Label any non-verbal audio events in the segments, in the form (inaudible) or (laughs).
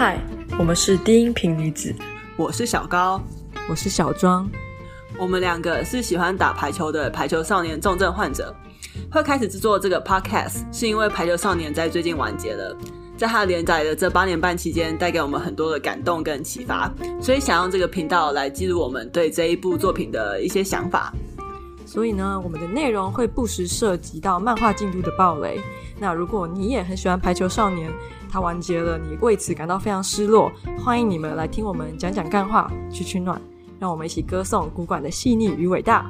嗨，我们是低音频女子，我是小高，我是小庄，我们两个是喜欢打排球的排球少年重症患者。会开始制作这个 podcast 是因为排球少年在最近完结了，在他连载的这八年半期间，带给我们很多的感动跟启发，所以想用这个频道来记录我们对这一部作品的一些想法。所以呢，我们的内容会不时涉及到漫画进度的暴雷。那如果你也很喜欢《排球少年》，它完结了，你为此感到非常失落，欢迎你们来听我们讲讲干话，取取暖，让我们一起歌颂古馆的细腻与伟大。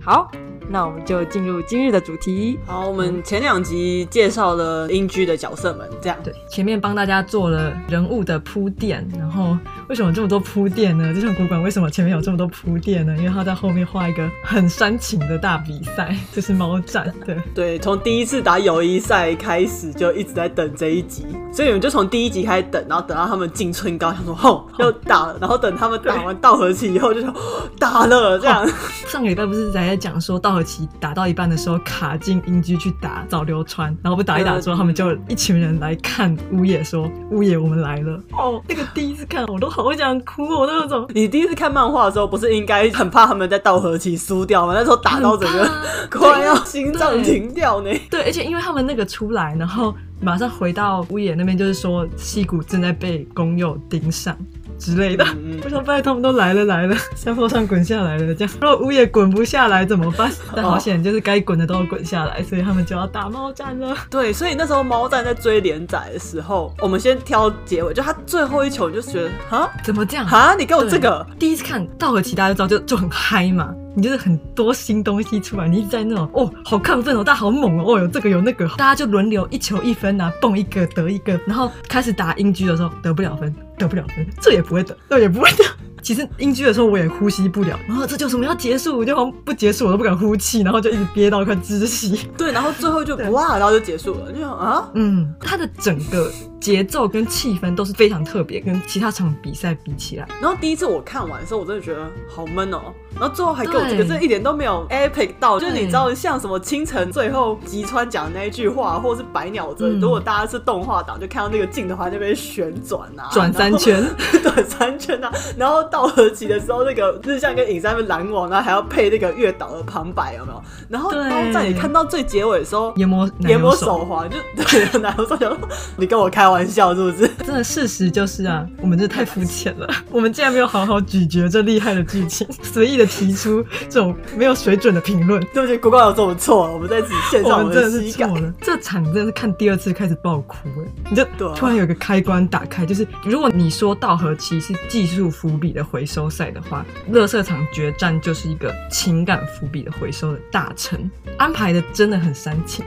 好。那我们就进入今日的主题。好，我们前两集介绍了英居的角色们，这样对。前面帮大家做了人物的铺垫，然后为什么这么多铺垫呢？就像古馆为什么前面有这么多铺垫呢？因为他在后面画一个很煽情的大比赛，(laughs) 就是猫战。对对，从第一次打友谊赛开始就一直在等这一集，所以我们就从第一集开始等，然后等到他们进春高，想说吼要打了，然后等他们打完道和气以后就说打了这样。(laughs) 上个礼拜不是还在讲说稻荷崎打到一半的时候卡进英居去打早流川，然后不打一打之后，他们就一群人来看乌野，说乌野我们来了。哦，那个第一次看我都好想哭哦，我那种。你第一次看漫画的时候，不是应该很怕他们在稻荷崎输掉吗？那时候打到整个 (laughs) 快要心脏停掉呢。对，而且因为他们那个出来，然后马上回到乌野那边，就是说西谷正在被宫侑盯上。之类的，我想发现他们都来了来了，(laughs) 山坡上滚下来了，这样如果乌也滚不下来怎么办？(laughs) 但好险，就是该滚的都要滚下来，所以他们就要打猫战了。(laughs) 对，所以那时候猫战在追连载的时候，我们先挑结尾，就他最后一球，你就觉得啊，怎么这样？啊，你给我这个！第一次看稻荷崎，大家就知道就就很嗨嘛。你就是很多新东西出来，你一直在那种哦，好亢奋哦，大家好猛哦，哦，有这个有那个，大家就轮流一球一分啊，蹦一个得一个，然后开始打英居的时候得不了分，得不了分，这也不会得，那也不会得。其实音居的时候我也呼吸不了，然后这就是我们要结束，我就好像不结束我都不敢呼气，然后就一直憋到快窒息。对，然后最后就 (laughs) 哇，然后就结束了，就想啊，嗯，它的整个节奏跟气氛都是非常特别，跟其他场比赛比起来。然后第一次我看完的时候，我真的觉得好闷哦。然后最后还给我这个，这一点都没有 epic 到，就是你知道像什么清晨最后吉川讲的那一句话，或者是百鸟追。如果大家是动画党，就看到那个镜头在那边旋转啊，转三圈，(laughs) 转三圈啊。然后稻荷崎的时候，那个日向跟影山被拦网，然后还要配那个月岛的旁白，有没有？然后在你看到最结尾的时候，研磨研磨手环就对，男友说你跟我开玩笑是不是？真的事实就是啊，我们这太肤浅了，(laughs) 我们竟然没有好好咀嚼这厉害的剧情，(laughs) 随意的。提出这种没有水准的评论，对不起，国光有这么错，我们在此献上我们的膝盖。这场真的是看第二次开始爆哭哎，你就突然有个开关打开，就是如果你说稻荷崎是技术伏笔的回收赛的话，乐色场决战就是一个情感伏笔的回收的大臣，安排的真的很煽情，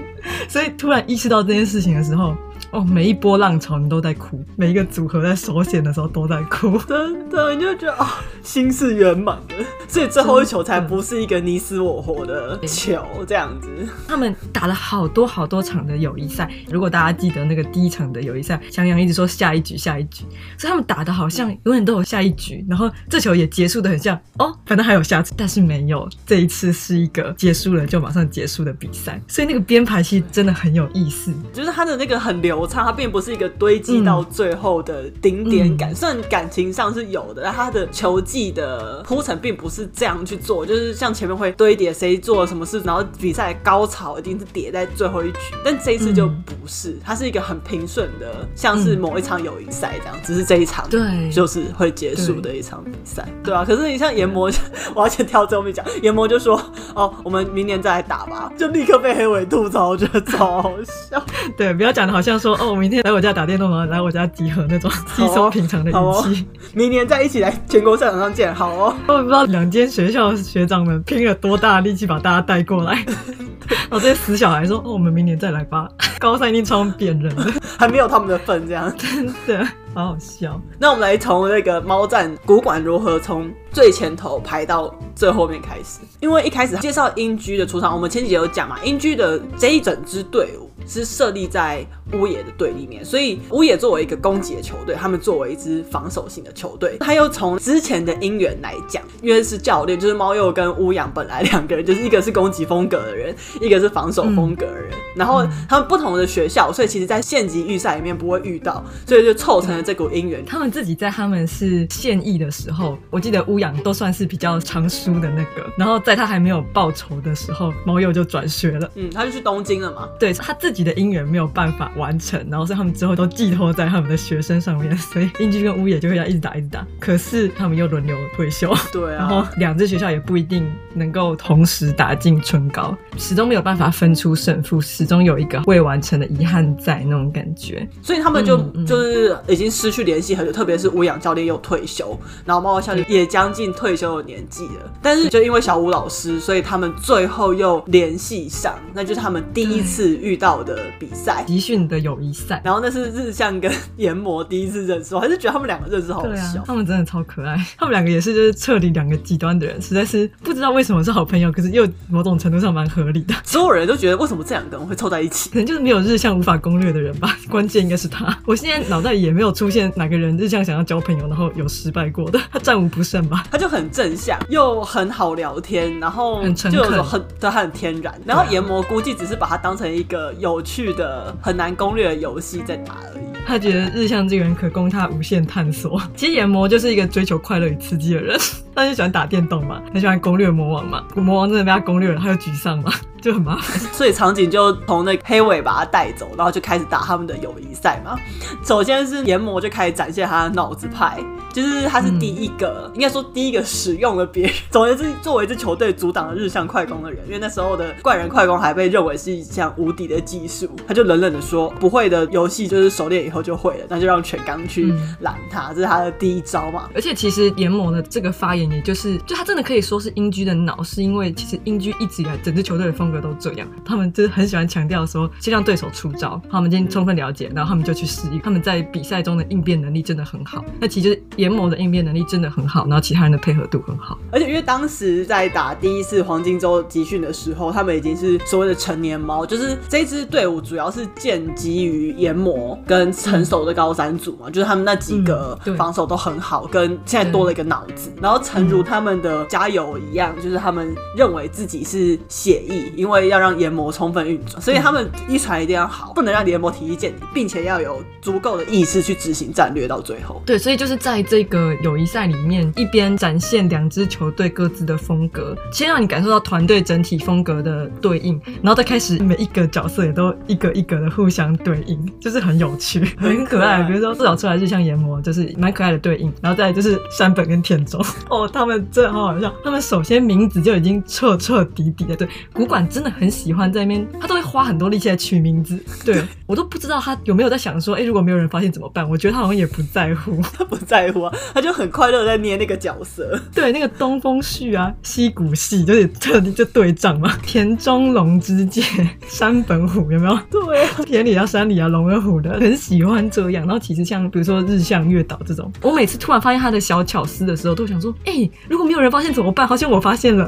所以突然意识到这件事情的时候。哦，每一波浪潮你都在哭，每一个组合在首选的时候都在哭，(laughs) 真的，你就觉得啊、哦，心是圆满的，所以最后一球才不是一个你死我活的球这样子。他们打了好多好多场的友谊赛，如果大家记得那个第一场的友谊赛，翔阳一直说下一局下一局，所以他们打的好像永远都有下一局，然后这球也结束的很像哦，反正还有下次，但是没有，这一次是一个结束了就马上结束的比赛，所以那个编排其实真的很有意思，就是他的那个很流。摩擦，它并不是一个堆积到最后的顶点感，嗯、虽然感情上是有的，但他的球技的铺陈并不是这样去做，就是像前面会堆叠谁做了什么事，然后比赛高潮一定是叠在最后一局，但这一次就不是，它是一个很平顺的，像是某一场友谊赛这样，只是这一场对，就是会结束的一场比赛，对。啊，可是你像研磨，(laughs) 我要先挑最后面讲，研磨就说哦，我们明年再来打吧，就立刻被黑尾吐槽，我觉得超好笑，(laughs) 对，不要讲的好像说。哦，我明天来我家打电动啊？来我家集合那种稀松平常的语气。明年再一起来全国赛场上见，好哦。我不知道两间学校的学长们拼了多大的力气把大家带过来。然 (laughs) 后这些死小孩说：“哦，我们明年再来吧。”高三一定超扁人的，(laughs) 还没有他们的份，这样 (laughs) 真的好好笑。那我们来从那个猫战古馆如何从最前头排到最后面开始。因为一开始介绍英居的出场，我们前几集有讲嘛，英居的这一整支队伍。是设立在乌野的队里面，所以乌野作为一个攻击的球队，他们作为一支防守型的球队，他又从之前的因缘来讲，因为是教练，就是猫鼬跟乌养本来两个人就是一个是攻击风格的人，一个是防守风格的人。然后他们不同的学校，所以其实在县级预赛里面不会遇到，所以就凑成了这股姻缘。他们自己在他们是现役的时候，我记得乌养都算是比较常输的那个，然后在他还没有报仇的时候，毛友就转学了，嗯，他就去东京了嘛。对，他自己的姻缘没有办法完成，然后所以他们之后都寄托在他们的学生上面，所以英俊跟乌野就会要一直打一直打，可是他们又轮流退休，对啊，然后两支学校也不一定能够同时打进春高，始终没有办法分出胜负，始终有一个未完成的遗憾在那种感觉，所以他们就、嗯、就是已经失去联系很久，特别是吴养教练又退休，然后猫猫教练也将近退休的年纪了，但是就因为小吴老师，所以他们最后又联系上，那就是他们第一次遇到的比赛，集训的友谊赛，然后那是日向跟研磨第一次认识，我还是觉得他们两个认识好好笑，啊，他们真的超可爱，他们两个也是就是彻底两个极端的人，实在是不知道为什么是好朋友，可是又某种程度上蛮合理的，所有人都觉得为什么这两个人会凑在一起，可能就是没有日向无法攻略的人吧，关键应该是他，(laughs) 我现在脑袋也没有出现哪个人日向想要交朋友然后有失败过的，(laughs) 他战无不胜吧，他就很正向又很好聊天，然后就有种很对他很天然，然后研磨估计只是把他当成一个有趣的很难攻略的游戏在打而已。他觉得日向这个人可供他无限探索。其实研磨就是一个追求快乐与刺激的人，他就喜欢打电动嘛，很喜欢攻略魔王嘛。魔王真的被他攻略了，他就沮丧嘛，(laughs) 就很麻烦。(laughs) 所以场景就从那个黑尾把他带走，然后就开始打他们的友谊赛嘛。首先是研磨就开始展现他的脑子派。就是他是第一个，嗯、应该说第一个使用了别人，(laughs) 总之是作为一支球队阻挡了日向快攻的人。因为那时候的怪人快攻还被认为是一项无敌的技术，他就冷冷的说：“不会的游戏就是熟练以后就会了，那就让犬刚去拦他。嗯”这是他的第一招嘛。而且其实研磨的这个发言，也就是就他真的可以说是英居的脑，是因为其实英居一直以来整支球队的风格都这样，他们就是很喜欢强调说先让对手出招，他们今天充分了解，然后他们就去适应，他们在比赛中的应变能力真的很好。那其实研磨的应变能力真的很好，然后其他人的配合度很好，而且因为当时在打第一次黄金周集训的时候，他们已经是所谓的成年猫，就是这支队伍主要是建基于研磨跟成熟的高三组嘛，嗯、就是他们那几个防守都很好，嗯、跟现在多了一个脑子，然后诚如他们的加油一样，就是他们认为自己是血液，因为要让研磨充分运转，所以他们一传一定要好，不能让研磨提意见底，并且要有足够的意识去执行战略到最后。对，所以就是在这个。友谊赛里面，一边展现两支球队各自的风格，先让你感受到团队整体风格的对应，然后再开始每一个角色也都一个一个的互相对应，就是很有趣、很可爱。比如说，至少出来就像研磨就是蛮可爱的对应，然后再就是山本跟田中，哦，他们真的好好笑。他们首先名字就已经彻彻底底的对，古馆真的很喜欢在那边，他都会花很多力气来取名字。(laughs) 对我都不知道他有没有在想说，哎、欸，如果没有人发现怎么办？我觉得他好像也不在乎，(laughs) 他不在乎啊。他就很快乐在捏那个角色，(laughs) 对，那个东风旭啊，西谷系就是特地就对仗嘛，田中龙之介，山本虎有没有？对，田里啊，山里啊，龙跟虎的，很喜欢这样。然后其实像比如说日向月岛这种，我每次突然发现他的小巧思的时候，都想说，哎、欸，如果没有人发现怎么办？好像我发现了，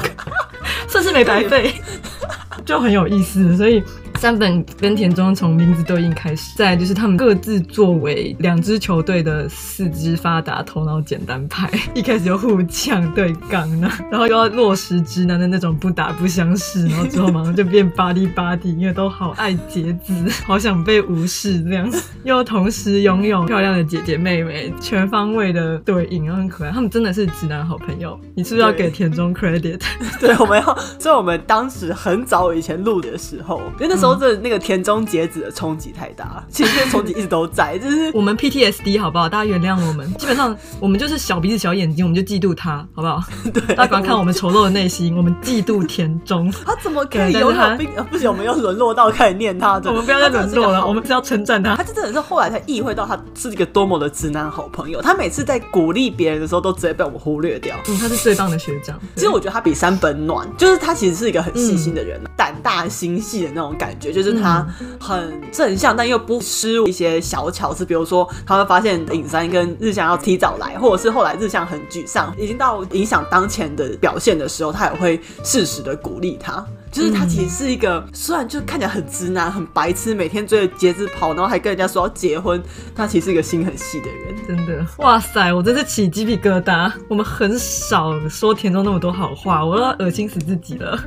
(laughs) 算是没白费，就很有意思，所以。山本跟田中从名字对应开始，再就是他们各自作为两支球队的四肢发达、头脑简单派，一开始就互呛对杠呢，然后又要落实直男的那种不打不相识，然后之后马上就变巴蒂巴蒂，因为都好爱节子，好想被无视这样，又同时拥有漂亮的姐姐妹妹，全方位的对应，然后很可爱。他们真的是直男好朋友，你是不是要给田中 credit？(laughs) 对，我们要，所以我们当时很早以前录的时候，因为那时候。说这那个田中节子的冲击太大，其实这个冲击一直都在，就是我们 PTSD 好不好？大家原谅我们，基本上我们就是小鼻子小眼睛，我们就嫉妒他，好不好？(laughs) 对，大家观看我们丑陋的内心，我们嫉妒田中，他怎么可以有他病？不行，我们要沦落到开始念他，我们不要再沦落了，我们是要称赞他。他就真的是后来才意会到，他是一个多么的直男好朋友。他每次在鼓励别人的时候，都直接被我们忽略掉。嗯，他是最棒的学长。其实我觉得他比山本暖，就是他其实是一个很细心的人，胆、嗯、大心细的那种感觉，就是他。很正向，但又不失一些小巧思，比如说他会发现影山跟日向要提早来，或者是后来日向很沮丧，已经到影响当前的表现的时候，他也会适时的鼓励他。就是他其实是一个，虽然就看起来很直男、很白痴，每天追着节子跑，然后还跟人家说要结婚，他其实是一个心很细的人。真的，哇塞，我真是起鸡皮疙瘩。我们很少说田中那么多好话，我都要恶心死自己了。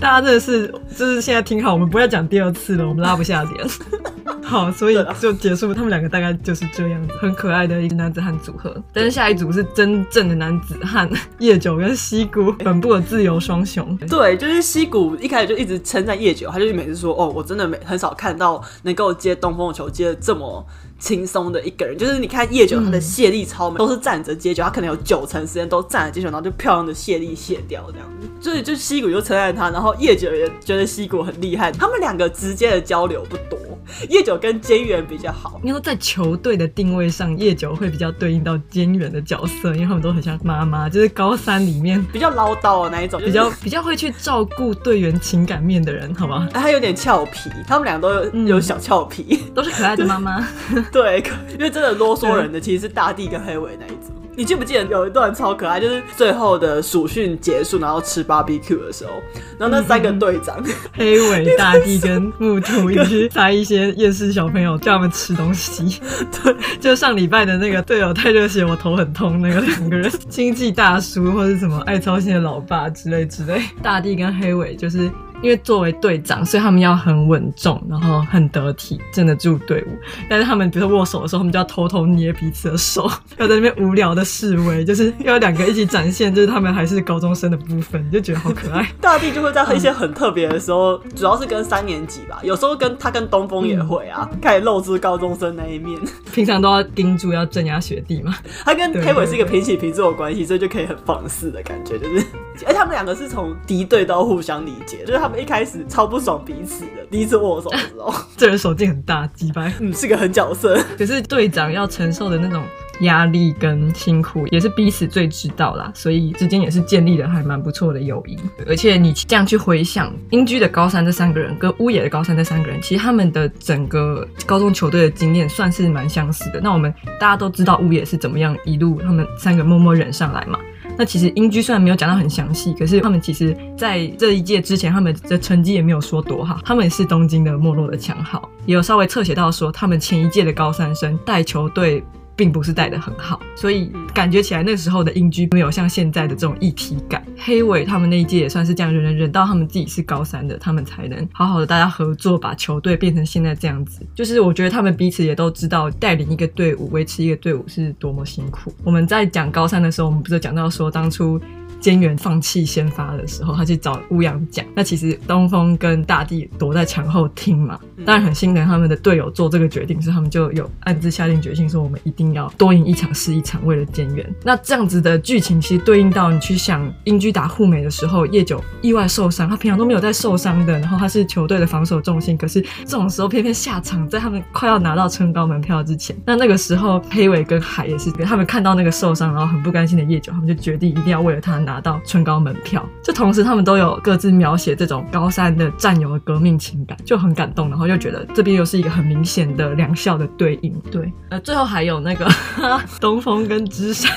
大家真的是，就是现在听好，我们不要讲第二次了，我们拉不下脸。(laughs) 好，所以就结束。他们两个大概就是这样子，很可爱的一个男子汉组合。但是下一组是真正的男子汉，叶九跟西谷，(laughs) 本部的自由双雄。对，就是西谷一开始就一直称赞叶九，他就每次说：“哦，我真的没很少看到能够接东风的球接的这么。”轻松的一个人，就是你看叶九他的卸力超美，嗯、都是站着接球，他可能有九成时间都站着接球，然后就漂亮的卸力卸掉这样子。所以就西谷就称赞他，然后叶九也觉得西谷很厉害。他们两个直接的交流不多，(laughs) 夜久跟菅原比较好。因为在球队的定位上，夜久会比较对应到菅原的角色，因为他们都很像妈妈，就是高三里面比较唠叨的那一种，比较比较会去照顾队员情感面的人，好吧？(laughs) 他有点俏皮，他们俩都有有小俏皮，嗯、都是可爱的妈妈。(laughs) 对，因为真的啰嗦人的其实是大地跟黑尾那一组。你记不记得有一段超可爱，就是最后的暑训结束，然后吃 barbecue 的时候，然后那三个队长、嗯、黑尾、大地跟木兔一起去塞一些夜市小朋友叫他们吃东西。对，就上礼拜的那个队友太热血，我头很痛。那个两个人，(laughs) 经济大叔或者什么爱操心的老爸之类之类。大地跟黑尾就是。因为作为队长，所以他们要很稳重，然后很得体，镇得住队伍。但是他们比如说握手的时候，他们就要偷偷捏彼此的手，(laughs) 要在那边无聊的示威，就是要两个一起展现，就是他们还是高中生的部分，就觉得好可爱。(laughs) (laughs) 大地就会在一些很特别的时候，主要是跟三年级吧，有时候跟他跟东风也会啊，嗯、开始露出高中生那一面。平常都要盯住要镇压学弟嘛。他跟黑尾是一个平起平坐的关系，所以就可以很放肆的感觉，就是，而他们两个是从敌对到互相理解，就是他。他们一开始超不爽彼此的，第一次握手的时候，(laughs) 这人手劲很大，击败，嗯，是个狠角色。(laughs) 可是队长要承受的那种压力跟辛苦，也是彼此最知道啦，所以之间也是建立了还蛮不错的友谊。而且你这样去回想英居的高三这三个人，跟乌野的高三这三个人，其实他们的整个高中球队的经验算是蛮相似的。那我们大家都知道乌野是怎么样一路他们三个默默忍上来嘛。那其实英居虽然没有讲到很详细，可是他们其实在这一届之前，他们的成绩也没有说多好。他们是东京的没落的强豪，也有稍微侧写到说，他们前一届的高三生带球队。并不是带得很好，所以感觉起来那时候的英居没有像现在的这种一体感。黑尾他们那一届也算是这样，忍忍忍到他们自己是高三的，他们才能好好的大家合作，把球队变成现在这样子。就是我觉得他们彼此也都知道带领一个队伍、维持一个队伍是多么辛苦。我们在讲高三的时候，我们不是讲到说当初。菅原放弃先发的时候，他去找乌阳讲。那其实东风跟大地躲在墙后听嘛，当然很心疼他们的队友做这个决定，所以他们就有暗自下定决心说，我们一定要多赢一场是一场，为了菅原。那这样子的剧情其实对应到你去想，英居打户美的时候，叶九意外受伤，他平常都没有在受伤的，然后他是球队的防守重心，可是这种时候偏偏下场，在他们快要拿到撑高门票之前，那那个时候黑尾跟海也是，他们看到那个受伤然后很不甘心的叶九，他们就决定一定要为了他。拿到春高门票，就同时他们都有各自描写这种高三的战友的革命情感，就很感动，然后又觉得这边又是一个很明显的两校的对应。对，呃，最后还有那个 (laughs) 东风跟芝山，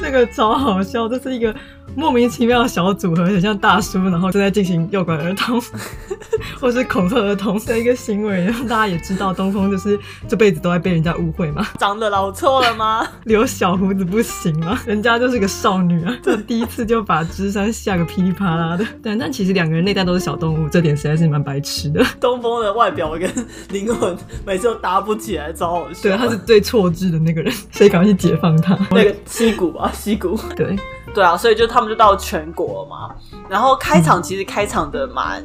这个超好笑，这是一个。莫名其妙的小组合，很像大叔，然后正在进行诱拐儿童，(laughs) 或是恐吓儿童的一个行为。然后大家也知道，东风就是这辈子都在被人家误会嘛。长得老错了吗？(laughs) 留小胡子不行吗？人家就是个少女啊，(laughs) 这第一次就把芝山吓个噼里啪啦的。对，但其实两个人内在都是小动物，这点实在是蛮白痴的。东风的外表跟灵魂每次都搭不起来，超好笑。对，他是最错置的那个人，所以赶快去解放他。那个西谷啊，西谷。对。对啊，所以就他们就到全国了嘛，然后开场其实开场的蛮。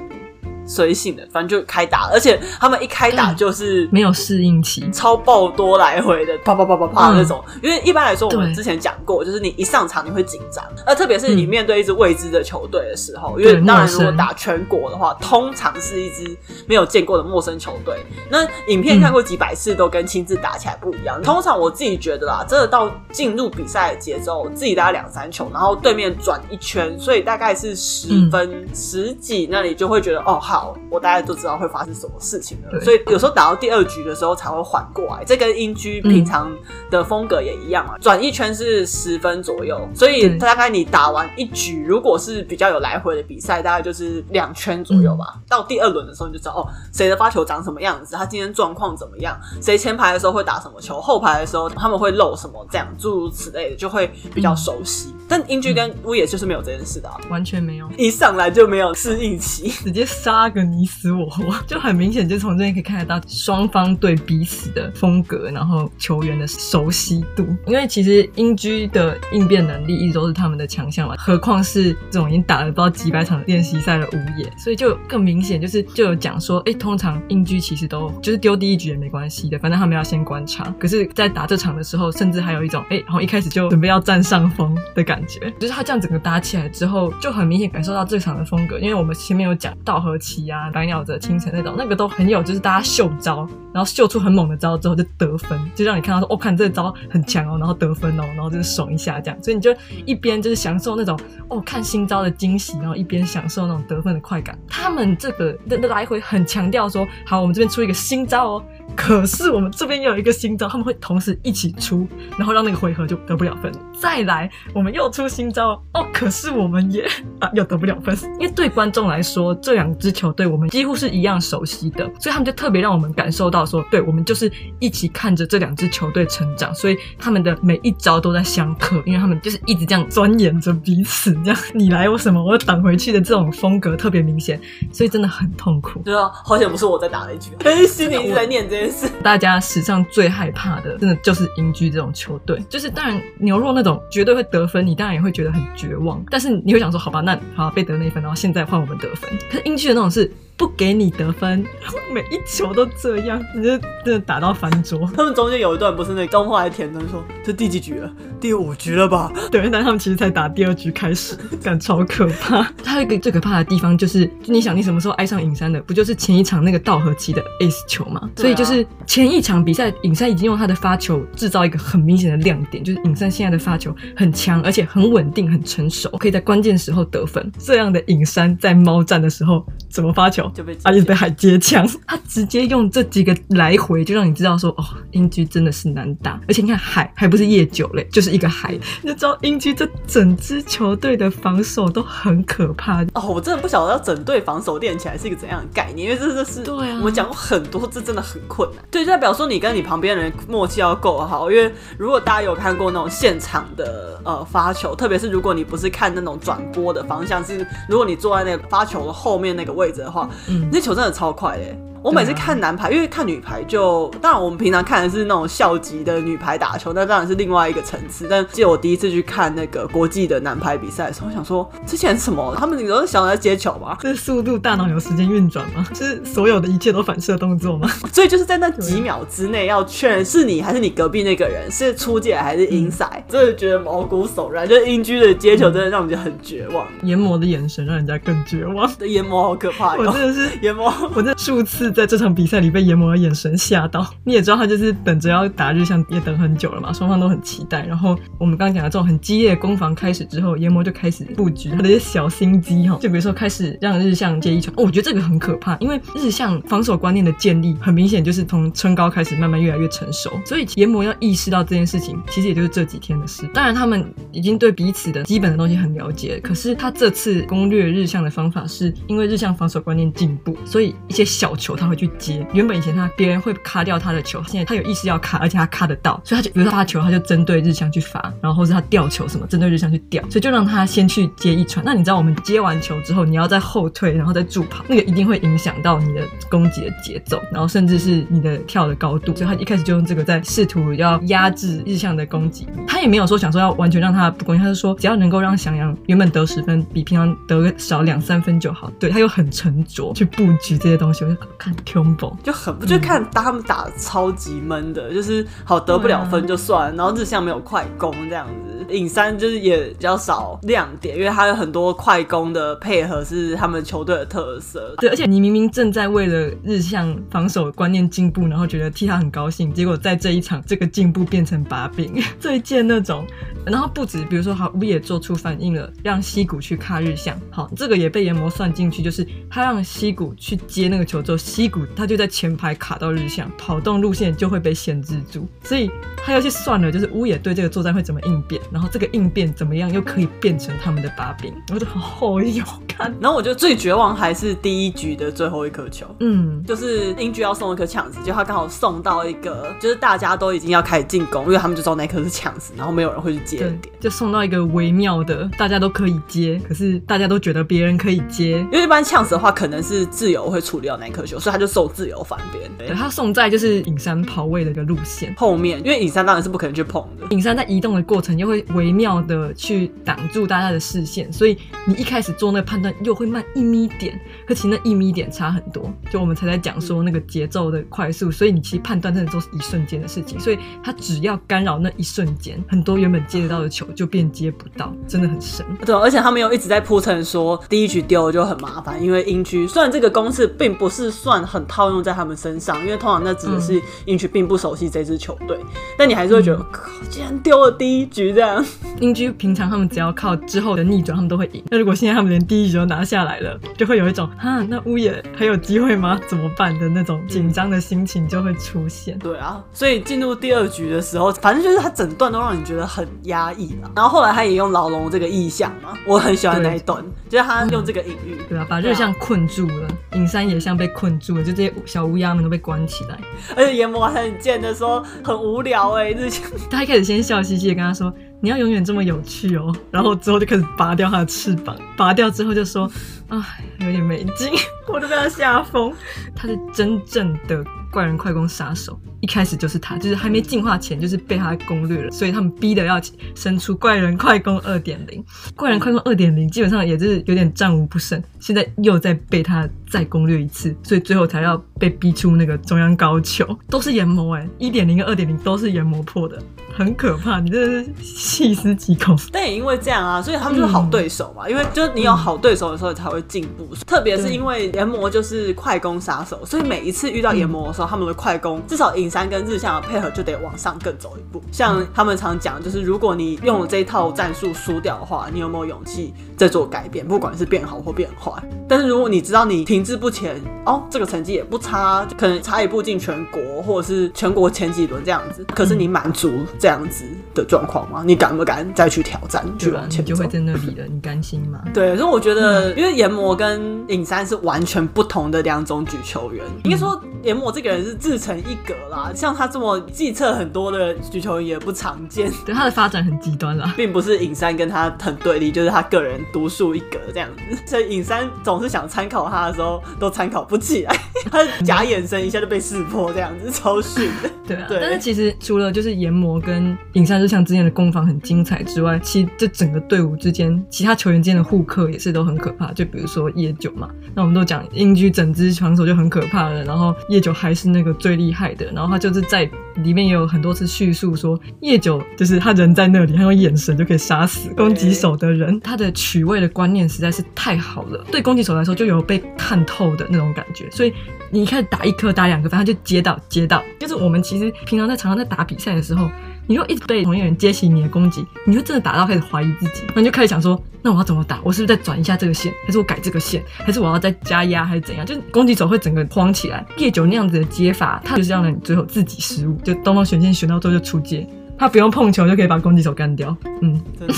随性的，反正就开打，而且他们一开打就是没有适应期，超爆多来回的，啪啪啪啪啪那种。因为一般来说，我们之前讲过，就是你一上场你会紧张，而特别是你面对一支未知的球队的时候，因为当然如果打全国的话，通常是一支没有见过的陌生球队。那影片看过几百次，都跟亲自打起来不一样。通常我自己觉得啦，真的到进入比赛的节奏，自己打两三球，然后对面转一圈，所以大概是十分十几那里就会觉得哦好。好，我大概都知道会发生什么事情了。所以有时候打到第二局的时候才会缓过来。这跟英居平常的风格也一样啊，转、嗯、一圈是十分左右，所以大概你打完一局，如果是比较有来回的比赛，大概就是两圈左右吧。嗯、到第二轮的时候你就知道哦，谁的发球长什么样子，他今天状况怎么样，谁前排的时候会打什么球，后排的时候他们会漏什么，这样诸如此类的就会比较熟悉。嗯、但英居跟乌野就是没有这件事的、啊，完全没有，一上来就没有适应期，直接杀个你死我活，(laughs) 就很明显，就从这边可以看得到双方对彼此的风格，然后球员的熟悉度。因为其实英居的应变能力一直都是他们的强项嘛，何况是这种已经打了不知道几百场练习赛的五野，所以就更明显，就是就有讲说，哎，通常英居其实都就是丢第一局也没关系的，反正他们要先观察。可是，在打这场的时候，甚至还有一种，哎，然后一开始就准备要占上风的感觉，就是他这样整个打起来之后，就很明显感受到这场的风格。因为我们前面有讲稻荷啊、白鸟泽清晨那种，那个都很有，就是大家秀招，然后秀出很猛的招之后就得分，就让你看到说，哦，看这个招很强哦，然后得分哦，然后就是爽一下这样，所以你就一边就是享受那种哦看新招的惊喜，然后一边享受那种得分的快感。他们这个的来回很强调说，好，我们这边出一个新招哦。可是我们这边又有一个新招，他们会同时一起出，然后让那个回合就得不了分。再来，我们又出新招哦，可是我们也 (laughs) 啊又得不了分。因为对观众来说，这两支球队我们几乎是一样熟悉的，所以他们就特别让我们感受到说，对，我们就是一起看着这两支球队成长，所以他们的每一招都在相克，因为他们就是一直这样钻研着彼此，这样你来我什么我挡回去的这种风格特别明显，所以真的很痛苦。对啊，好险不是我在打那一局，嘿，心里一直在念这件事。大家史上最害怕的，真的就是英居这种球队。就是当然牛肉那种绝对会得分，你当然也会觉得很绝望。但是你会想说，好吧，那好被得那一分，然后现在换我们得分。可是英居的那种是。不给你得分，每一球都这样，你就真的打到翻桌。他们中间有一段不是那东后来田中说，这第几局了？第五局了吧？对，但他们其实才打第二局开始，感超可怕。(laughs) 还有一个最可怕的地方就是，就你想你什么时候爱上尹山的？不就是前一场那个道和期的 ace 球吗？啊、所以就是前一场比赛，尹山已经用他的发球制造一个很明显的亮点，就是尹山现在的发球很强，而且很稳定、很成熟，可以在关键时候得分。这样的尹山在猫战的时候怎么发球？就被啊，一直被海接枪，(laughs) 他直接用这几个来回就让你知道说，哦，英居真的是难打，而且你看海还不是夜九嘞，就是一个海，你就知道英居这整支球队的防守都很可怕。哦，我真的不晓得要整队防守练起来是一个怎样的概念，因为这这是对啊，我们讲过很多，次真的很困难。对，就代表说你跟你旁边人默契要够好，因为如果大家有看过那种现场的呃发球，特别是如果你不是看那种转播的方向，是如果你坐在那个发球的后面那个位置的话，嗯。那球真的超快的。我每次看男排，因为看女排就当然我们平常看的是那种校级的女排打球，那当然是另外一个层次。但记得我第一次去看那个国际的男排比赛的时候，我想说之前什么？他们你都是想要接球吗？是速度，大脑有时间运转吗？是所有的一切都反射动作吗？(laughs) 所以就是在那几秒之内要确认是你还是你隔壁那个人是出界还是 inside，真的觉得毛骨悚然。就是英居的接球真的让人家很绝望，研磨的眼神让人家更绝望。的研磨好可怕，我真的是研磨，我这数次。在这场比赛里被研磨的眼神吓到，(laughs) 你也知道他就是等着要打日向，也等很久了嘛，双方都很期待。然后我们刚刚讲的这种很激烈的攻防开始之后，研磨就开始布局他的一些小心机哈，就比如说开始让日向接一传，哦，我觉得这个很可怕，因为日向防守观念的建立很明显就是从春高开始慢慢越来越成熟，所以研磨要意识到这件事情，其实也就是这几天的事。当然他们已经对彼此的基本的东西很了解，可是他这次攻略日向的方法是因为日向防守观念进步，所以一些小球。他会去接，原本以前他别人会卡掉他的球，现在他有意识要卡，而且他卡得到，所以他就比如说发球，他就针对日向去发，然后或是他吊球什么，针对日向去吊，所以就让他先去接一传。那你知道我们接完球之后，你要再后退，然后再助跑，那个一定会影响到你的攻击的节奏，然后甚至是你的跳的高度。所以他一开始就用这个在试图要压制日向的攻击，他也没有说想说要完全让他不攻击，他是说只要能够让翔阳原本得十分，比平常得少两三分就好。对，他又很沉着去布局这些东西，我就看。很恐怖，就很就看他们打超级闷的，就是好得不了分就算，然后日向没有快攻这样子，影山就是也比较少亮点，因为他有很多快攻的配合是他们球队的特色。对，而且你明明正在为了日向防守观念进步，然后觉得替他很高兴，结果在这一场这个进步变成把柄，(laughs) 最贱那种。然后不止，比如说好乌也做出反应了，让西谷去卡日向，好，这个也被研磨算进去，就是他让西谷去接那个球之后，西谷他就在前排卡到日向，跑动路线就会被限制住，所以他要去算了，就是乌野对这个作战会怎么应变，然后这个应变怎么样又可以变成他们的把柄，我觉得好有看。(laughs) 然后我觉得最绝望还是第一局的最后一颗球，嗯，就是英居要送一颗抢子，就他刚好送到一个，就是大家都已经要开始进攻，因为他们就知道那颗是抢子，然后没有人会去接。点，就送到一个微妙的，大家都可以接，可是大家都觉得别人可以接，因为一般呛死的话，可能是自由会处理掉那颗球，所以他就受自由反边。对，他送在就是隐山跑位的一个路线后面，因为隐山当然是不可能去碰的。隐山在移动的过程又会微妙的去挡住大家的视线，所以你一开始做那个判断又会慢一咪点，可其实那一咪点差很多。就我们才在讲说那个节奏的快速，所以你其实判断真的都是一瞬间的事情，所以他只要干扰那一瞬间，很多原本接得到的球就变接不到，真的很神。对，而且他们又一直在铺陈说第一局丢了就很麻烦，因为英区虽然这个公式并不是算很套用在他们身上，因为通常那指的是英局并不熟悉这支球队，嗯、但你还是会觉得，竟然丢了第一局这样。(laughs) 英居平常他们只要靠之后的逆转，他们都会赢。那如果现在他们连第一局都拿下来了，就会有一种啊，那乌野还有机会吗？怎么办的那种紧张的心情就会出现。对啊，所以进入第二局的时候，反正就是他整段都让你觉得很压抑了。然后后来他也用牢笼这个意象嘛，我很喜欢那一段，就是他用这个隐喻，对啊，把日向困住了，影山也像被困住了，就这些小乌鸦们都被关起来。而且阎魔还很贱的说很无聊哎、欸，日向他一开始先笑嘻嘻的跟他说，你要永远这么有趣哦，然后之后就开始拔掉他的翅膀，拔掉之后就说，哎，有点没劲，(laughs) 我都被他吓疯。他是真正的怪人快攻杀手，一开始就是他，就是还没进化前就是被他攻略了，所以他们逼的要生出怪人快攻二点零。怪人快攻二点零基本上也是有点战无不胜，现在又在被他再攻略一次，所以最后才要被逼出那个中央高球，都是研磨哎，一点零跟二点零都是研磨破的。很可怕，你真的是细思极恐。但也因为这样啊，所以他们就是好对手嘛。嗯、因为就是你有好对手的时候，才会进步。嗯、特别是因为研磨就是快攻杀手，所以每一次遇到研磨的时候，嗯、他们的快攻至少影山跟日向的配合就得往上更走一步。像他们常讲，就是如果你用了这一套战术输掉的话，你有没有勇气再做改变？不管是变好或变坏。但是如果你知道你停滞不前，哦，这个成绩也不差，可能差一步进全国或者是全国前几轮这样子，可是你满足这样。这样子的状况吗？你敢不敢再去挑战？去往前就会在那里了，你甘心吗？(laughs) 对，所以我觉得，因为研磨跟影山是完全不同的两种举球员。应该说，研磨这个人是自成一格啦，像他这么计策很多的举球员也不常见。(laughs) 对，他的发展很极端啦，(laughs) 并不是影山跟他很对立，就是他个人独树一格这样子。所以影山总是想参考他的时候，都参考不起来，他假眼神一下就被识破，这样子超逊的。对啊，对。但是其实除了就是研磨跟跟影山日向之间的攻防很精彩之外，其实这整个队伍之间，其他球员之间的互克也是都很可怕。就比如说夜九嘛，那我们都讲英居整支防守就很可怕了，然后夜九还是那个最厉害的。然后他就是在里面也有很多次叙述说，夜九就是他人在那里，他用眼神就可以杀死攻击手的人。他的取位的观念实在是太好了，对攻击手来说就有被看透的那种感觉。所以你一开始打一颗打两颗，反正就接到接到。就是我们其实平常在场上在打比赛的时候。你就一直被同一个人接起你的攻击，你就真的打到开始怀疑自己，那你就开始想说，那我要怎么打？我是不是再转一下这个线，还是我改这个线，还是我要再加压，还是怎样？就攻击手会整个慌起来。夜九那样子的接法，他就是让人最后自己失误，就东方选线选到之后就出界。他不用碰球就可以把攻击手干掉，嗯，真的。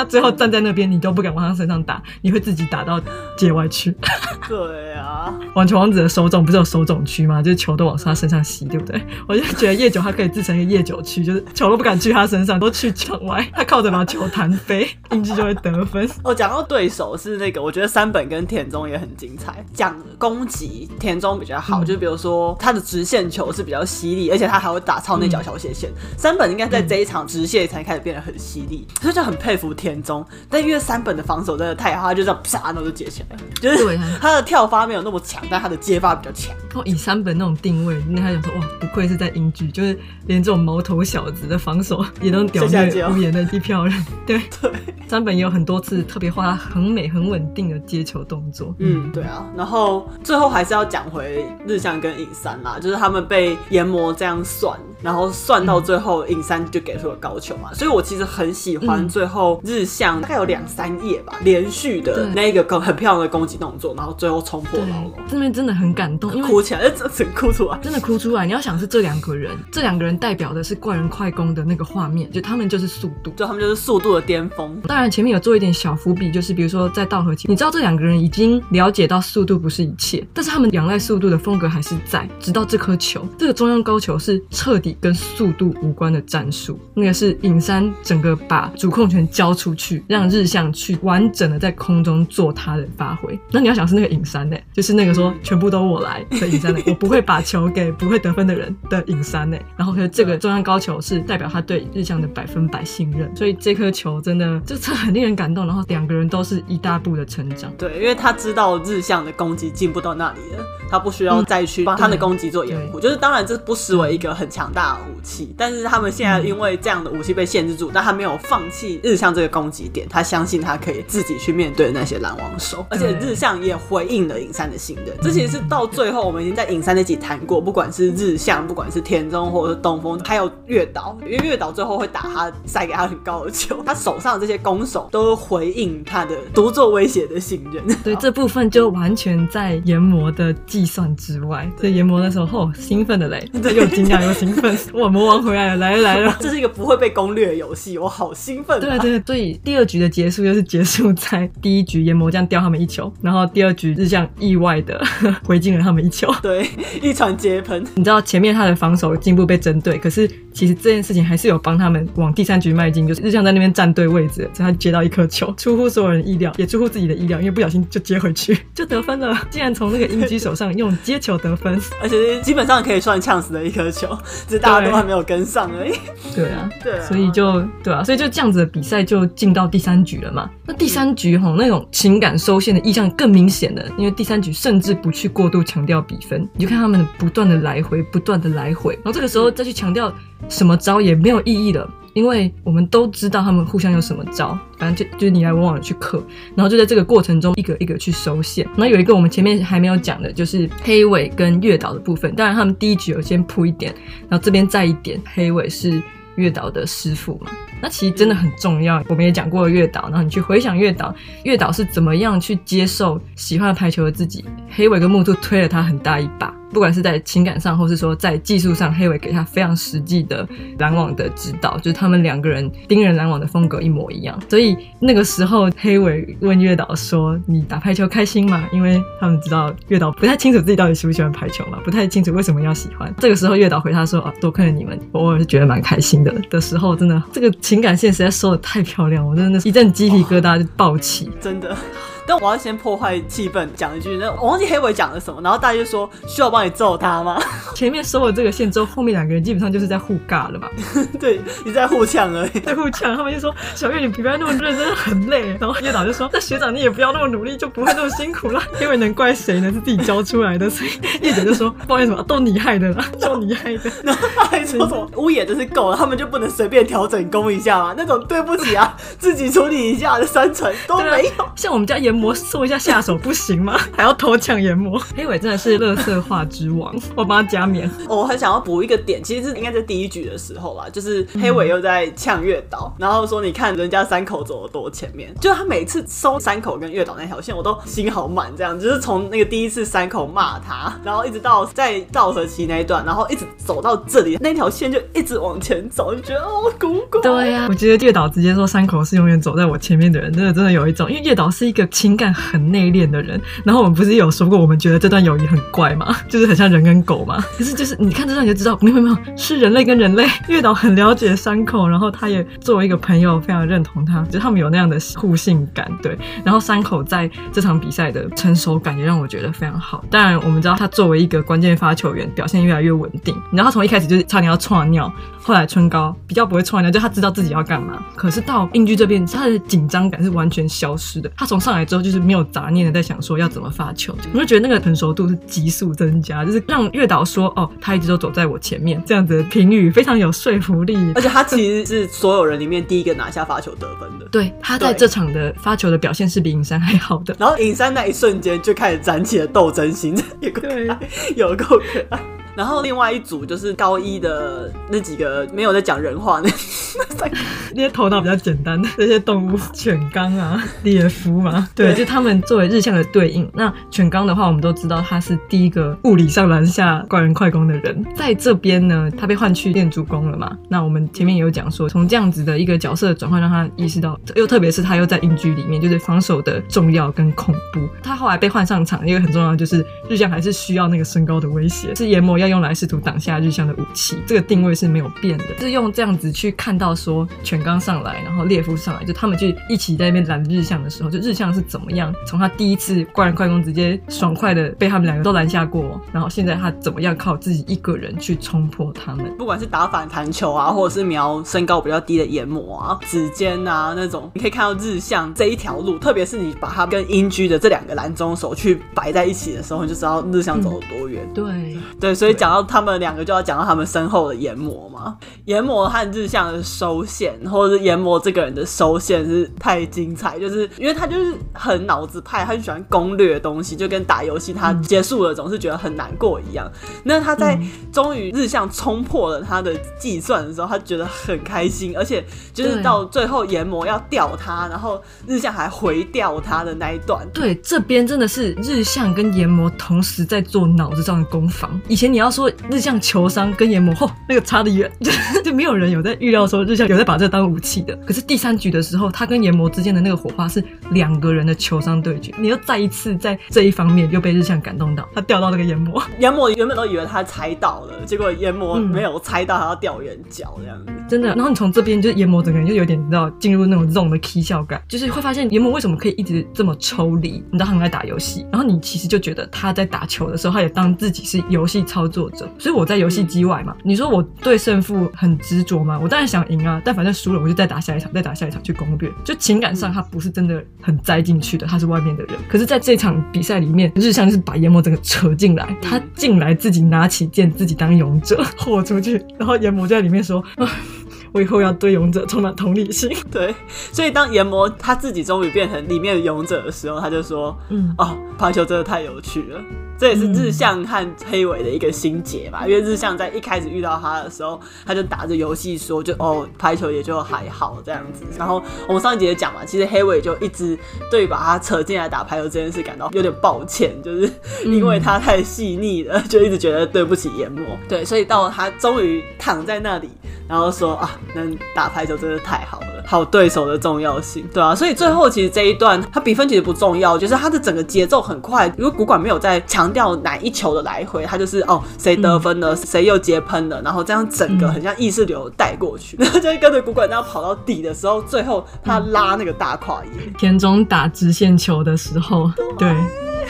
他最后站在那边，你都不敢往他身上打，你会自己打到界外去。(laughs) 对啊，网球王子的手肘不是有手肘区吗？就是球都往他身上吸，对不对？我就觉得夜九他可以自成一个夜九区，就是球都不敢去他身上，都去场外，他靠着把球弹飞，(laughs) 英居就会得分。哦，讲到对手是那个，我觉得三本跟田中也很精彩。讲攻击，田中比较好，嗯、就比如说他的直线球是比较犀利，而且他还会打超内角小斜线。嗯、三本应该在。在这一场直线才开始变得很犀利，所以就很佩服田中。但因为三本的防守真的太好，他就这样啪，然后就接起来，就是他的跳发没有那么强，但他的接发比较强。哦，以三本那种定位，那他就说哇，不愧是在英剧，就是连这种毛头小子的防守也能屌 (laughs) 虐无言的一票人。对 (laughs) 对，三本也有很多次特别画他很美很稳定的接球动作。嗯，对啊。然后最后还是要讲回日向跟影山啦，就是他们被研磨这样算，然后算到最后，影山就给出了高球嘛。所以我其实很喜欢最后日向大概有两三页吧，连续的那一个很漂亮的攻击动作，然后最后冲破牢笼。这边真的很感动，因为哭起来，(laughs) 真的哭出来，真的哭出来。你要想是这两个人，这两个人代表的是怪人快攻的那个画面，就他们就是速度，就他们就是速度的巅峰。当然前面有做一点小伏笔，就是比如说在道和前，你知道这两个人已经了解到速度不是一切，但是他们仰赖速度的风格还是在，直到这颗球，这个中央高球是彻底跟速度无关的战术，那个是影山整个把主控权交出去，让日向去完整的在空中做他的发挥。那你要想是那个影山呢，就是那个说全部都我来的影山呢，我不会把球给不会得分的人的影山呢。然后可是这个中央高球是代表他对日向的百分百信任，所以这颗球真的就很令人感动。然后两个人都是一大步的成长，对，因为他知道日向的攻击进不到那里了，他不需要再去帮他的攻击做掩护，就是当然这不失为一个很强大的武器，但是他们现在因为这样的武器被限制住，但他没有放弃日向这个攻击点，他相信他可以自己去面对那些拦网手，而且日向也回应了影山的信任。这其实是到最后我们已经在影山那集谈过，不管是日向，不管是田中或者是东风，还有月岛，因为月岛最后会打他塞给他很高的球，他手上的这些攻手都回应他的独作威胁的信任。对，这部分就完全在研磨的计算之外。在研磨的时候，兴奋的嘞 (laughs) (laughs) 又惊讶又兴奋，哇，魔王回来了，来了来了！(laughs) 这是一个不会被攻略的游戏，我好兴奋、啊。对对，所以第二局的结束就是结束在第一局研磨这样掉他们一球，然后第二局日向意外的 (laughs) 回敬了他们一球，(laughs) 对，一传接喷。你知道前面他的防守进步被针对，可是其实这件事情还是有帮他们往第三局迈进，就是日向在那边站对位置，所以他接到一颗球，出乎所有人意料，也出乎自己的意料，因为不小心就接回去。(laughs) 就得分了，竟然从那个音駒手上用接球得分，而且基本上可以算呛死的一颗球，只是大家都还没有跟上而已。对啊，对啊，所以就对啊，所以就这样子的比赛就进到第三局了嘛。那第三局吼，那种情感收线的意向更明显了，因为第三局甚至不去过度强调比分，你就看他们不断的来回，不断的来回，然后这个时候再去强调什么招也没有意义了。因为我们都知道他们互相有什么招，反正就就是你来我往的去克，然后就在这个过程中一个一个去收线。那有一个我们前面还没有讲的，就是黑尾跟月岛的部分。当然他们第一局有先铺一点，然后这边再一点，黑尾是月岛的师傅嘛。那其实真的很重要。我们也讲过了月岛，然后你去回想月岛，月岛是怎么样去接受喜欢排球的自己，黑尾跟木兔推了他很大一把。不管是在情感上，或是说在技术上，黑尾给他非常实际的拦网的指导，就是他们两个人盯人拦网的风格一模一样。所以那个时候，黑尾问月岛说：“你打排球开心吗？”因为他们知道月岛不太清楚自己到底喜不喜欢排球嘛，不太清楚为什么要喜欢。这个时候，月岛回他说：“啊，多亏了你们，我偶尔是觉得蛮开心的。”的时候，真的这个情感线实在收得太漂亮，我真的一阵鸡皮疙瘩就爆起，真的。但我要先破坏气氛，讲一句，那我忘记黑尾讲了什么，然后大家就说需要帮你揍他吗？(laughs) 前面收了这个线之后，后面两个人基本上就是在互尬了吧。对，你在互呛而已，在互呛。他们就说小月你不要那么认真，很累。然后叶导就说那学长你也不要那么努力，就不会那么辛苦了。因为能怪谁呢？是自己教出来的。所以叶姐就说不好意思嘛，都你害的啦，都你害的。(laughs) 然后他还说什么 (laughs) 乌野真是够了，他们就不能随便调整攻一下吗？那种对不起啊，自己处理一下的三层都没有。像我们家研磨送一下下。手不行吗？(laughs) 还要偷抢研磨？黑尾真的是乐色化之王，(laughs) 我帮他加冕。我很想要补一个点，其实是应该在第一局的时候吧，就是黑尾又在呛月岛，然后说你看人家山口走的多前面，就他每次收山口跟月岛那条线，我都心好满，这样就是从那个第一次山口骂他，然后一直到在稻荷崎那一段，然后一直走到这里，那条线就一直往前走，就觉得哦，鼓鼓。对呀、啊，我觉得月岛直接说山口是永远走在我前面的人，真的真的有一种，因为月岛是一个情感很内敛的人。然后我们不是有说过，我们觉得这段友谊很怪吗？(laughs) 就是很像人跟狗嘛。可是就是你看这段你就知道，没有没有，是人类跟人类。(laughs) 月岛很了解山口，然后他也作为一个朋友非常认同他，就他们有那样的互信感。对，然后山口在这场比赛的成熟感也让我觉得非常好。当然我们知道他作为一个关键发球员，表现越来越稳定。然后他从一开始就是差点要创尿，后来春高比较不会创尿，就他知道自己要干嘛。可是到英剧这边，他的紧张感是完全消失的。他从上来之后就是没有杂念的在想说要怎么发球，我就觉得那个成熟度是急速增加，就是让月岛说哦，他一直都走在我前面，这样子的评语非常有说服力。而且他其实是所有人里面第一个拿下发球得分的。对，他在这场的发球的表现是比尹山还好的。然后尹山那一瞬间就开始燃起了斗争心，(laughs) 有够有够可爱。然后另外一组就是高一的那几个没有在讲人话那那些头脑比较简单的那些动物，犬纲啊、(laughs) 猎夫嘛，对，就他们作为日向的对应。那犬纲的话，我们都知道他是第一个物理上拦下怪人快攻的人，在这边呢，他被换去练主攻了嘛。那我们前面也有讲说，从这样子的一个角色转换，让他意识到，又特别是他又在英居里面，就是防守的重要跟恐怖。他后来被换上场，一个很重要的就是日向还是需要那个身高的威胁，是研磨要。用来试图挡下日向的武器，这个定位是没有变的，就是用这样子去看到说全刚上来，然后列夫上来，就他们去一起在那边拦日向的时候，就日向是怎么样从他第一次怪人快攻直接爽快的被他们两个都拦下过，然后现在他怎么样靠自己一个人去冲破他们，不管是打反弹球啊，或者是瞄身高比较低的研磨啊、指尖啊那种，你可以看到日向这一条路，特别是你把他跟英居的这两个拦中手去摆在一起的时候，你就知道日向走了多远。嗯、对对，所以。讲到他们两个，就要讲到他们身后的研磨嘛。研磨和日向的收线，或者是研磨这个人的收线是太精彩，就是因为他就是很脑子派，他就喜欢攻略的东西，就跟打游戏他结束了总是觉得很难过一样。那他在终于日向冲破了他的计算的时候，他觉得很开心，而且就是到最后研磨要吊他，然后日向还回吊他的那一段。对，这边真的是日向跟研磨同时在做脑子上的攻防。以前你要。说日向球商跟研磨，嚯，那个差得远，就 (laughs) 就没有人有在预料说日向有在把这当武器的。可是第三局的时候，他跟研磨之间的那个火花是两个人的球商对决，你又再一次在这一方面又被日向感动到，他掉到那个研磨，(laughs) 研磨原本都以为他猜到了，结果研磨没有猜到，他要掉远角这样子，嗯，真的。然后你从这边就研磨整个人就有点你知道进入那种这种的 K 笑感，就是会发现研磨为什么可以一直这么抽离，你知道他很爱打游戏，然后你其实就觉得他在打球的时候，他也当自己是游戏操作者，所以我在游戏机外嘛，你说我对胜负很执着吗？我当然想赢啊，但反正输了我就再打下一场，再打下一场去攻略。就情感上他不是真的很栽进去的，他是外面的人。可是在这场比赛里面，日向就是把研磨整个扯进来，他进来自己拿起剑，自己当勇者 (laughs) 豁出去，然后研磨就在里面说。(laughs) 我以后要对勇者充满同理心。(laughs) 对，所以当炎魔他自己终于变成里面的勇者的时候，他就说：“嗯，哦，排球真的太有趣了。”这也是日向和黑尾的一个心结吧。因为日向在一开始遇到他的时候，他就打着游戏说：“就哦，排球也就还好这样子。”然后我们上一集也讲嘛，其实黑尾就一直对把他扯进来打排球这件事感到有点抱歉，就是因为他太细腻了，就一直觉得对不起研磨。对，所以到他终于躺在那里，然后说：“啊。”能打排球真的太好了，好对手的重要性，对啊，所以最后其实这一段他比分其实不重要，就是他的整个节奏很快，如果古馆没有在强调哪一球的来回，他就是哦谁得分了，谁、嗯、又接喷了，然后这样整个很像意识流带过去，(laughs) 然后就跟着古管这样跑到底的时候，最后他拉那个大跨野，田中打直线球的时候，对。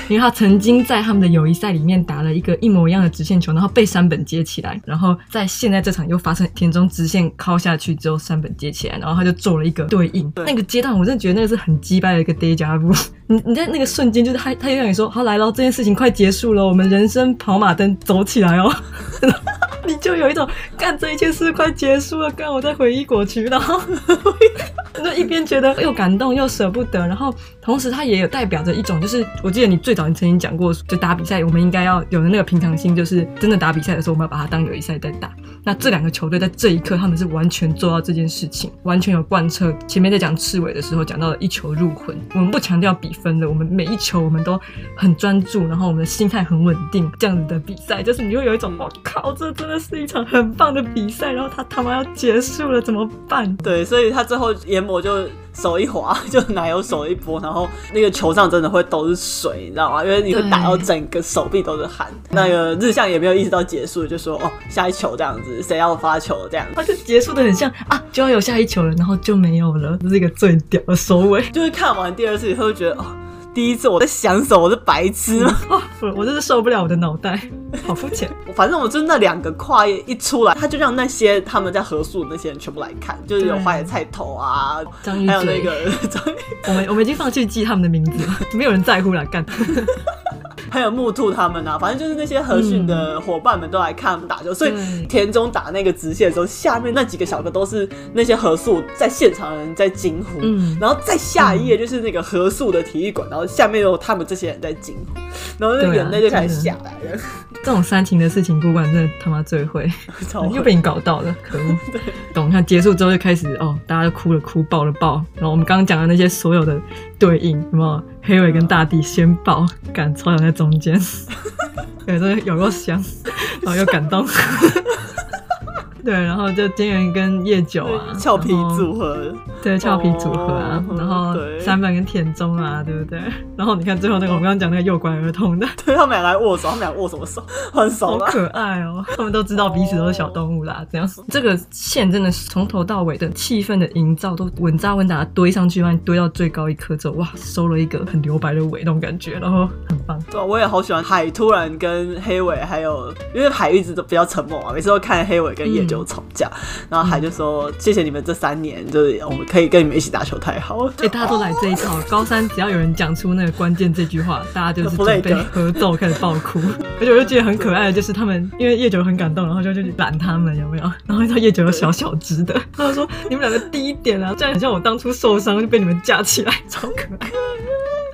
因为他曾经在他们的友谊赛里面打了一个一模一样的直线球，然后被山本接起来，然后在现在这场又发生田中直线敲下去之后，山本接起来，然后他就做了一个对应。对那个阶段，我真的觉得那个是很击败的一个 deja vu。你你在那个瞬间，就是他他就让你说，好来喽，这件事情快结束了，我们人生跑马灯走起来哦。(laughs) 你就有一种干这一件事快结束了，干我在回忆过去，然后 (laughs) 就一边觉得又感动又舍不得，然后同时它也有代表着一种，就是我记得你最早你曾经讲过，就打比赛我们应该要有的那个平常心，就是真的打比赛的时候我们要把它当友谊赛在打。那这两个球队在这一刻他们是完全做到这件事情，完全有贯彻。前面在讲赤尾的时候讲到了一球入魂，我们不强调比分的，我们每一球我们都很专注，然后我们的心态很稳定，这样子的比赛就是你会有一种我靠，这真。的是一场很棒的比赛，然后他他妈要结束了，怎么办？对，所以他最后研磨就手一滑，就奶油手一拨，然后那个球上真的会都是水，你知道吗？因为你会打到整个手臂都是汗。那个日向也没有意识到结束，就说哦，下一球这样子，谁要发球这样子，他 (laughs) 就结束的很像啊，就要有下一球了，然后就没有了，这是一个最屌的收尾。(laughs) 就是看完第二次以后，觉得哦。第一次我在想什么？我是白痴吗？(laughs) 哦，我真是受不了我的脑袋，(laughs) 好肤浅。反正我就那两个跨页一出来，他就让那些他们在合宿那些人全部来看，就是有花野菜头啊，还有那个 (laughs) 张，我们我们已经放弃记他们的名字了，没有人在乎来干。还有木兔他们啊，反正就是那些和讯的伙伴们都来看他们打球，嗯、所以田中打那个直线的时候，下面那几个小哥都是那些合宿在现场的人在惊呼，嗯、然后再下一页就是那个合宿的体育馆，然后下面有他们这些人在惊呼，然后那眼泪就开始下来了。这种煽情的事情，不管真的他妈最会，(laughs) 又被你搞到了，可恶！(laughs) 对，懂？看结束之后就开始哦，大家都哭了哭，抱了抱，然后我们刚刚讲的那些所有的对应，什么黑尾跟大地先爆，赶超人在中间，(laughs) 对，这有够香，然后又感动。(laughs) 对，然后就金元跟夜九啊，俏皮组合，对，俏皮组合啊，然后三本跟田中啊，对不对？(laughs) 然后你看最后那个我们刚刚讲那个幼拐儿童的，对，他们俩来握手，他们俩握什么手？很熟，好可爱哦！他们都知道彼此都是小动物啦，这样。这个线真的是从头到尾的气氛的营造都稳扎稳打堆上去，完堆到最高一颗之后，哇，收了一个很留白的尾那种感觉，然后很棒。对，我也好喜欢海突然跟黑尾还有，因为海一直都比较沉默嘛，每次都看黑尾跟夜。九吵架，然后海就说：“谢谢你们这三年，就是我们可以跟你们一起打球，太好了。(laughs) ”哎，大家都来这一套。高三只要有人讲出那个关键这句话，大家就是准备合奏开始爆哭。(laughs) 而且我就觉得很可爱的，就是他们因为夜九很感动，然后就就去拦他们，有没有？然后他夜九又小小只的，他就说：“你们两个低一点啊，这样很像我当初受伤就被你们架起来，超可爱。”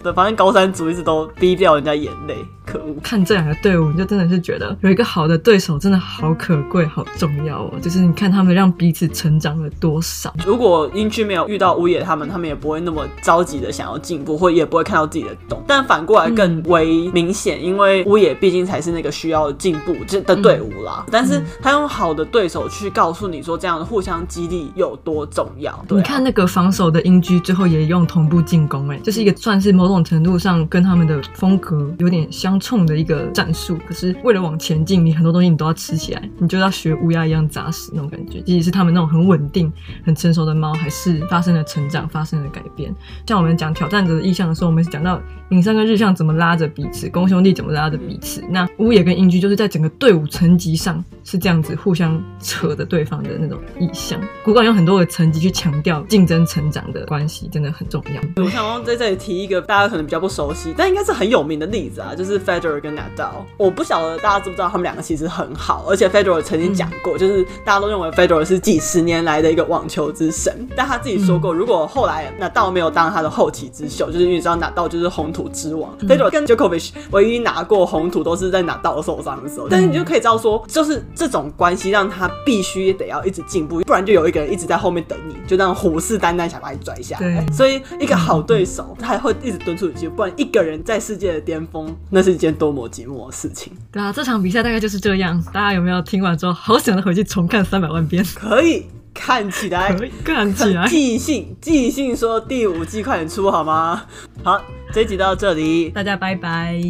对，反正高三组一直都逼掉人家眼泪。可恶！看这两个队伍，你就真的是觉得有一个好的对手真的好可贵、好重要哦。就是你看他们让彼此成长了多少。如果英区没有遇到乌野他们，他们也不会那么着急的想要进步，或也不会看到自己的洞。但反过来更为明显，嗯、因为乌野毕竟才是那个需要进步的队伍啦。嗯、但是他用好的对手去告诉你说，这样的互相激励有多重要。对啊、你看那个防守的英居最后也用同步进攻，哎，这是一个算是某种程度上跟他们的风格有点相。冲的一个战术，可是为了往前进，你很多东西你都要吃起来，你就要学乌鸦一样扎实那种感觉。即使是他们那种很稳定、很成熟的猫，还是发生了成长，发生了改变。像我们讲挑战者的意向的时候，我们是讲到影山跟日向怎么拉着彼此，公兄弟怎么拉着彼此。那乌野跟英居就是在整个队伍层级上是这样子互相扯着对方的那种意向。古馆用很多的层级去强调竞争成长的关系，真的很重要。我想要在这里提一个大家可能比较不熟悉，但应该是很有名的例子啊，就是 Federer 跟 Nadal，我不晓得大家知不知道他们两个其实很好，而且 Federer 曾经讲过，嗯、就是大家都认为 Federer 是几十年来的一个网球之神，但他自己说过，如果后来 Nadal 没有当他的后起之秀，就是因为你知道 Nadal 就是红土之王、嗯、，Federer 跟 Djokovic 唯一拿过红土都是在 Nadal 受伤的时候，但是你就可以知道说，就是这种关系让他必须得要一直进步，不然就有一个人一直在后面等你，就那种虎视眈眈想把你拽下来。对。所以一个好对手他还会一直敦促你去，不然一个人在世界的巅峰，那是一件多么寂寞的。事情对啊，这场比赛大概就是这样。大家有没有听完之后，好想的回去重看三百万遍？可以看起来，可以看起来。即兴，即兴说第五季快点出好吗？好，这一集到这里，大家拜拜。